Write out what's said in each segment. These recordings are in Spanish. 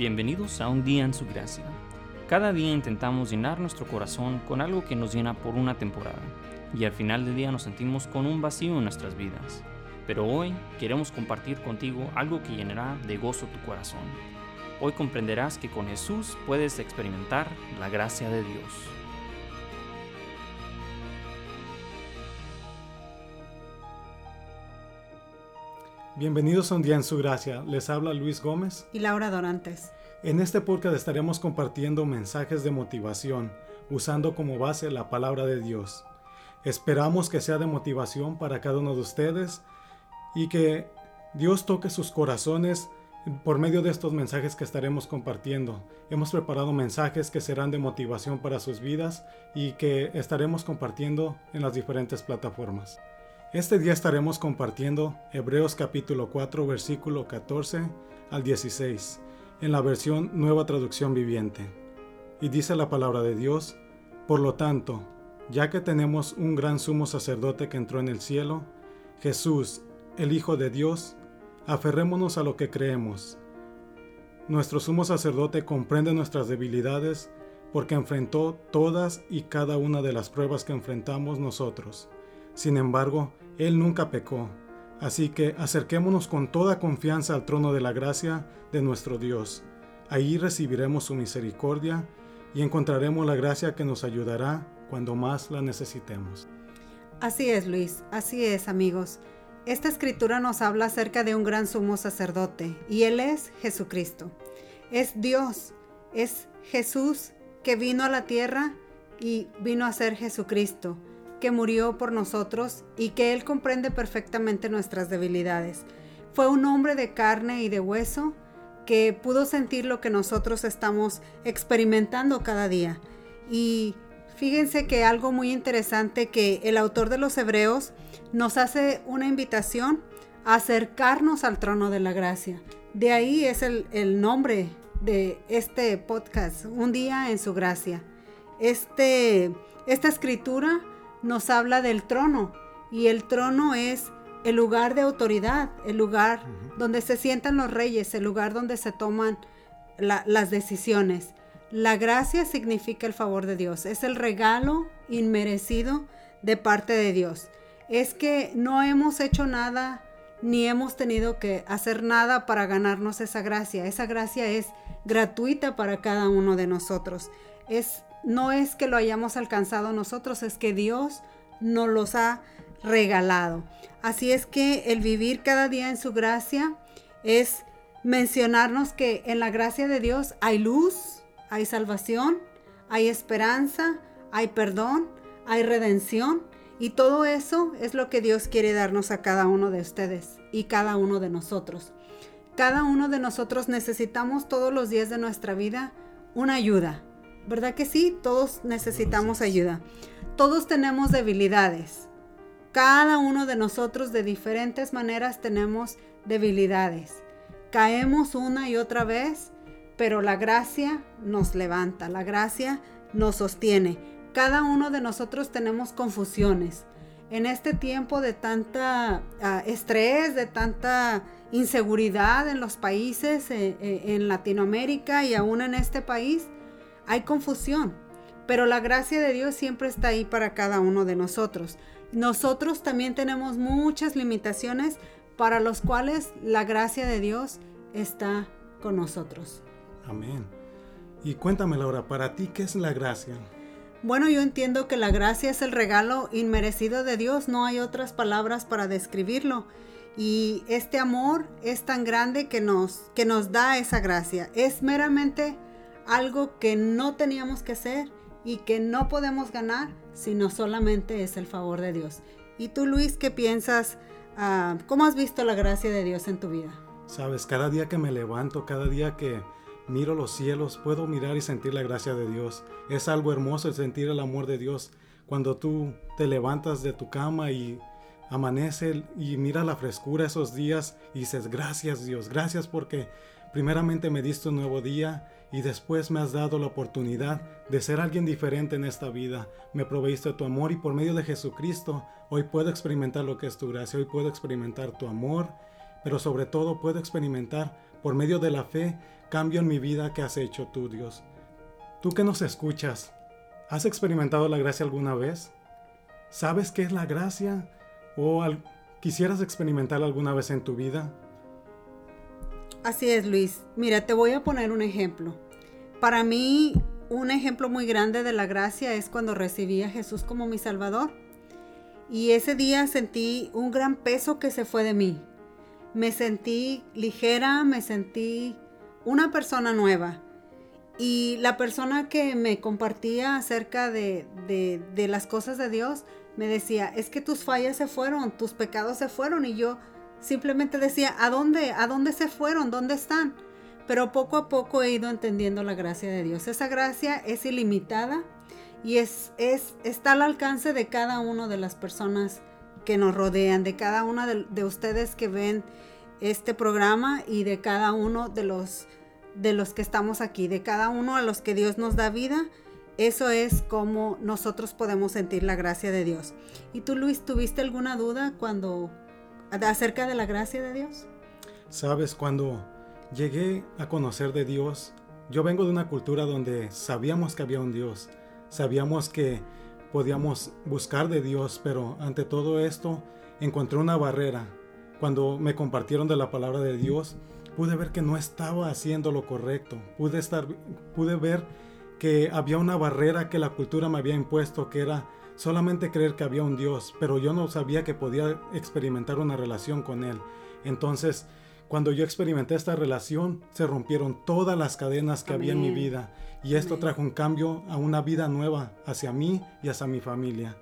Bienvenidos a un día en su gracia. Cada día intentamos llenar nuestro corazón con algo que nos llena por una temporada y al final del día nos sentimos con un vacío en nuestras vidas. Pero hoy queremos compartir contigo algo que llenará de gozo tu corazón. Hoy comprenderás que con Jesús puedes experimentar la gracia de Dios. Bienvenidos a un día en su gracia. Les habla Luis Gómez y Laura Dorantes. En este podcast estaremos compartiendo mensajes de motivación, usando como base la palabra de Dios. Esperamos que sea de motivación para cada uno de ustedes y que Dios toque sus corazones por medio de estos mensajes que estaremos compartiendo. Hemos preparado mensajes que serán de motivación para sus vidas y que estaremos compartiendo en las diferentes plataformas. Este día estaremos compartiendo Hebreos capítulo 4 versículo 14 al 16 en la versión Nueva Traducción Viviente. Y dice la palabra de Dios, por lo tanto, ya que tenemos un gran sumo sacerdote que entró en el cielo, Jesús, el Hijo de Dios, aferrémonos a lo que creemos. Nuestro sumo sacerdote comprende nuestras debilidades porque enfrentó todas y cada una de las pruebas que enfrentamos nosotros. Sin embargo, Él nunca pecó Así que acerquémonos con toda confianza al trono de la gracia de nuestro Dios. Ahí recibiremos su misericordia y encontraremos la gracia que nos ayudará cuando más la necesitemos. Así es, Luis, así es, amigos. Esta escritura nos habla acerca de un gran sumo sacerdote, y Él es Jesucristo. Es Dios, es Jesús que vino a la tierra y vino a ser Jesucristo que murió por nosotros y que Él comprende perfectamente nuestras debilidades. Fue un hombre de carne y de hueso que pudo sentir lo que nosotros estamos experimentando cada día. Y fíjense que algo muy interesante que el autor de los Hebreos nos hace una invitación a acercarnos al trono de la gracia. De ahí es el, el nombre de este podcast, Un día en su gracia. Este, esta escritura nos habla del trono y el trono es el lugar de autoridad, el lugar donde se sientan los reyes, el lugar donde se toman las decisiones. La gracia significa el favor de Dios, es el regalo inmerecido de parte de Dios. Es que no hemos hecho nada ni hemos tenido que hacer nada para ganarnos esa gracia. Esa gracia es gratuita para cada uno de nosotros. Es no es que lo hayamos alcanzado nosotros, es que Dios nos los ha regalado. Así es que el vivir cada día en su gracia es mencionarnos que en la gracia de Dios hay luz, hay salvación, hay esperanza, hay perdón, hay redención y todo eso es lo que Dios quiere darnos a cada uno de ustedes y cada uno de nosotros. Cada uno de nosotros necesitamos todos los días de nuestra vida una ayuda, ¿Verdad que sí? Todos necesitamos ayuda. Todos tenemos debilidades. Cada uno de nosotros de diferentes maneras tenemos debilidades. Caemos una y otra vez, pero la gracia nos levanta, la gracia nos sostiene. Cada uno de nosotros tenemos confusiones. En este tiempo de tanta ah, estrés, de tanta inseguridad en los países, eh, eh, en Latinoamérica y aún en este país, hay confusión, pero la gracia de Dios siempre está ahí para cada uno de nosotros. Nosotros también tenemos muchas limitaciones para los cuales la gracia de Dios está con nosotros. Amén. Y cuéntame, Laura, para ti, ¿qué es la gracia? Bueno, yo entiendo que la gracia es el regalo inmerecido de Dios, no hay otras palabras para describirlo. Y este amor es tan grande que nos, que nos da esa gracia. Es meramente algo que no teníamos que hacer y que no podemos ganar, sino solamente es el favor de Dios. ¿Y tú, Luis, qué piensas? Ah, ¿Cómo has visto la gracia de Dios en tu vida? Sabes, cada día que me levanto, cada día que miro los cielos, puedo mirar y sentir la gracia de Dios. Es algo hermoso el sentir el amor de Dios. Cuando tú te levantas de tu cama y amanece y mira la frescura esos días y dices, gracias Dios, gracias porque primeramente me diste un nuevo día y después me has dado la oportunidad de ser alguien diferente en esta vida. Me proveíste tu amor y por medio de Jesucristo hoy puedo experimentar lo que es tu gracia, hoy puedo experimentar tu amor, pero sobre todo puedo experimentar por medio de la fe, cambio en mi vida que has hecho tú, Dios. Tú que nos escuchas, ¿has experimentado la gracia alguna vez? ¿Sabes qué es la gracia? ¿O quisieras experimentar alguna vez en tu vida? Así es, Luis. Mira, te voy a poner un ejemplo. Para mí, un ejemplo muy grande de la gracia es cuando recibí a Jesús como mi Salvador. Y ese día sentí un gran peso que se fue de mí. Me sentí ligera, me sentí una persona nueva. Y la persona que me compartía acerca de, de, las cosas de Dios me decía, es que tus fallas se fueron, tus pecados se fueron. Y yo simplemente decía, ¿a dónde? ¿A dónde se fueron? ¿Dónde están? Pero poco a poco he ido entendiendo la gracia de Dios. Esa gracia es ilimitada y es, es, está al alcance de cada una de las personas que nos rodean, de cada una de, de ustedes que ven este programa y de cada uno de los de los que estamos aquí, de cada uno a los que Dios nos da vida. Eso es como nosotros podemos sentir la gracia de Dios. ¿Y tú, Luis, tuviste alguna duda cuando acerca de la gracia de Dios? Sabes, cuando llegué a conocer de Dios, yo vengo de una cultura donde sabíamos que había un Dios, sabíamos que podíamos buscar de Dios, pero ante todo esto encontré una barrera. Cuando me compartieron de la palabra de Dios, pude ver que no estaba haciendo lo correcto. Pude, estar, pude ver que había una barrera que la cultura me había impuesto, que era solamente creer que había un Dios, pero yo no sabía que podía experimentar una relación con Él. Entonces, cuando yo experimenté esta relación, se rompieron todas las cadenas que había en mi vida y esto trajo un cambio a una vida nueva hacia mí y hacia mi familia.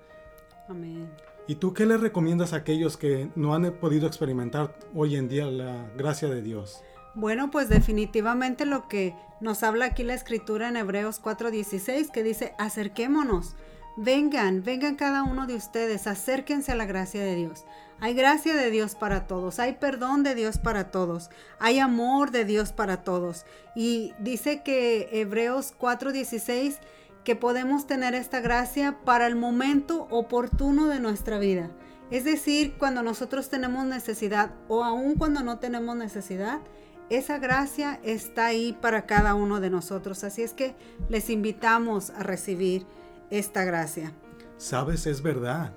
Amén. ¿Y tú qué le recomiendas a aquellos que no han podido experimentar hoy en día la gracia de Dios? Bueno, pues definitivamente lo que nos habla aquí la escritura en Hebreos 4:16, que dice, acerquémonos, vengan, vengan cada uno de ustedes, acérquense a la gracia de Dios. Hay gracia de Dios para todos, hay perdón de Dios para todos, hay amor de Dios para todos. Y dice que Hebreos 4:16 que podemos tener esta gracia para el momento oportuno de nuestra vida. Es decir, cuando nosotros tenemos necesidad o aun cuando no tenemos necesidad, esa gracia está ahí para cada uno de nosotros. Así es que les invitamos a recibir esta gracia. Sabes, es verdad.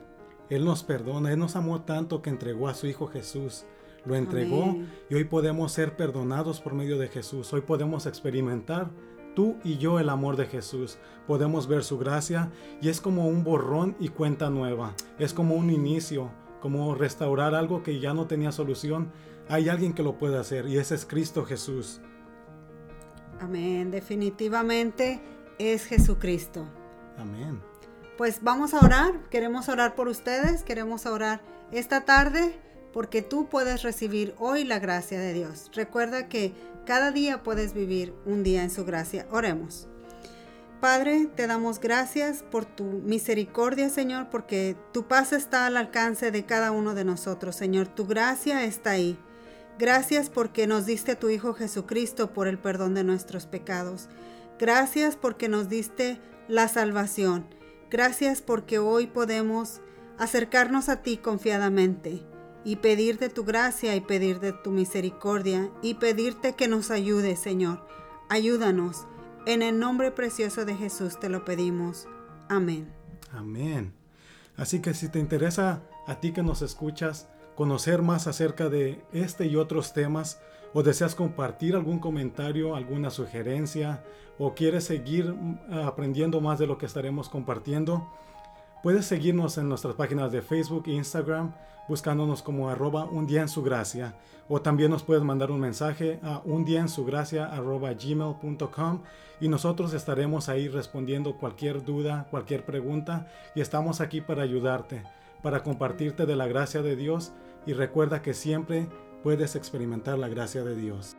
Él nos perdona, Él nos amó tanto que entregó a su Hijo Jesús. Lo entregó y hoy podemos ser perdonados por medio de Jesús. Hoy podemos experimentar tú y yo el amor de Jesús. Podemos ver su gracia y es como un borrón y cuenta nueva. Es como un inicio, como restaurar algo que ya no tenía solución. Hay alguien que lo puede hacer y ese es Cristo Jesús. Amén. Definitivamente es Jesucristo. Amén. Pues vamos a orar. Queremos orar por ustedes. Queremos orar esta tarde porque tú puedes recibir hoy la gracia de Dios. Recuerda que cada día puedes vivir un día en su gracia. Oremos. Padre, te damos gracias por tu misericordia, Señor, porque tu paz está al alcance de cada uno de nosotros, Señor. Tu gracia está ahí. Gracias porque nos diste a tu Hijo Jesucristo por el perdón de nuestros pecados. Gracias porque nos diste la salvación. Gracias porque hoy podemos acercarnos a ti confiadamente y pedirte tu gracia y pedirte tu misericordia y pedirte que nos ayude, Señor. Ayúdanos. En el nombre precioso de Jesús te lo pedimos. Amén. Amén. Así que si te interesa a ti que nos escuchas conocer más acerca de este y otros temas, o deseas compartir algún comentario, alguna sugerencia, o quieres seguir mm, aprendiendo más de lo que estaremos compartiendo, puedes seguirnos en nuestras páginas de Facebook e Instagram buscándonos como arroba un día en su gracia. O también nos puedes mandar un mensaje a un día en su gracia arroba gmail.com y nosotros estaremos ahí respondiendo cualquier duda, cualquier pregunta y estamos aquí para ayudarte, para compartirte de la gracia de Dios y recuerda que siempre puedes experimentar la gracia de Dios.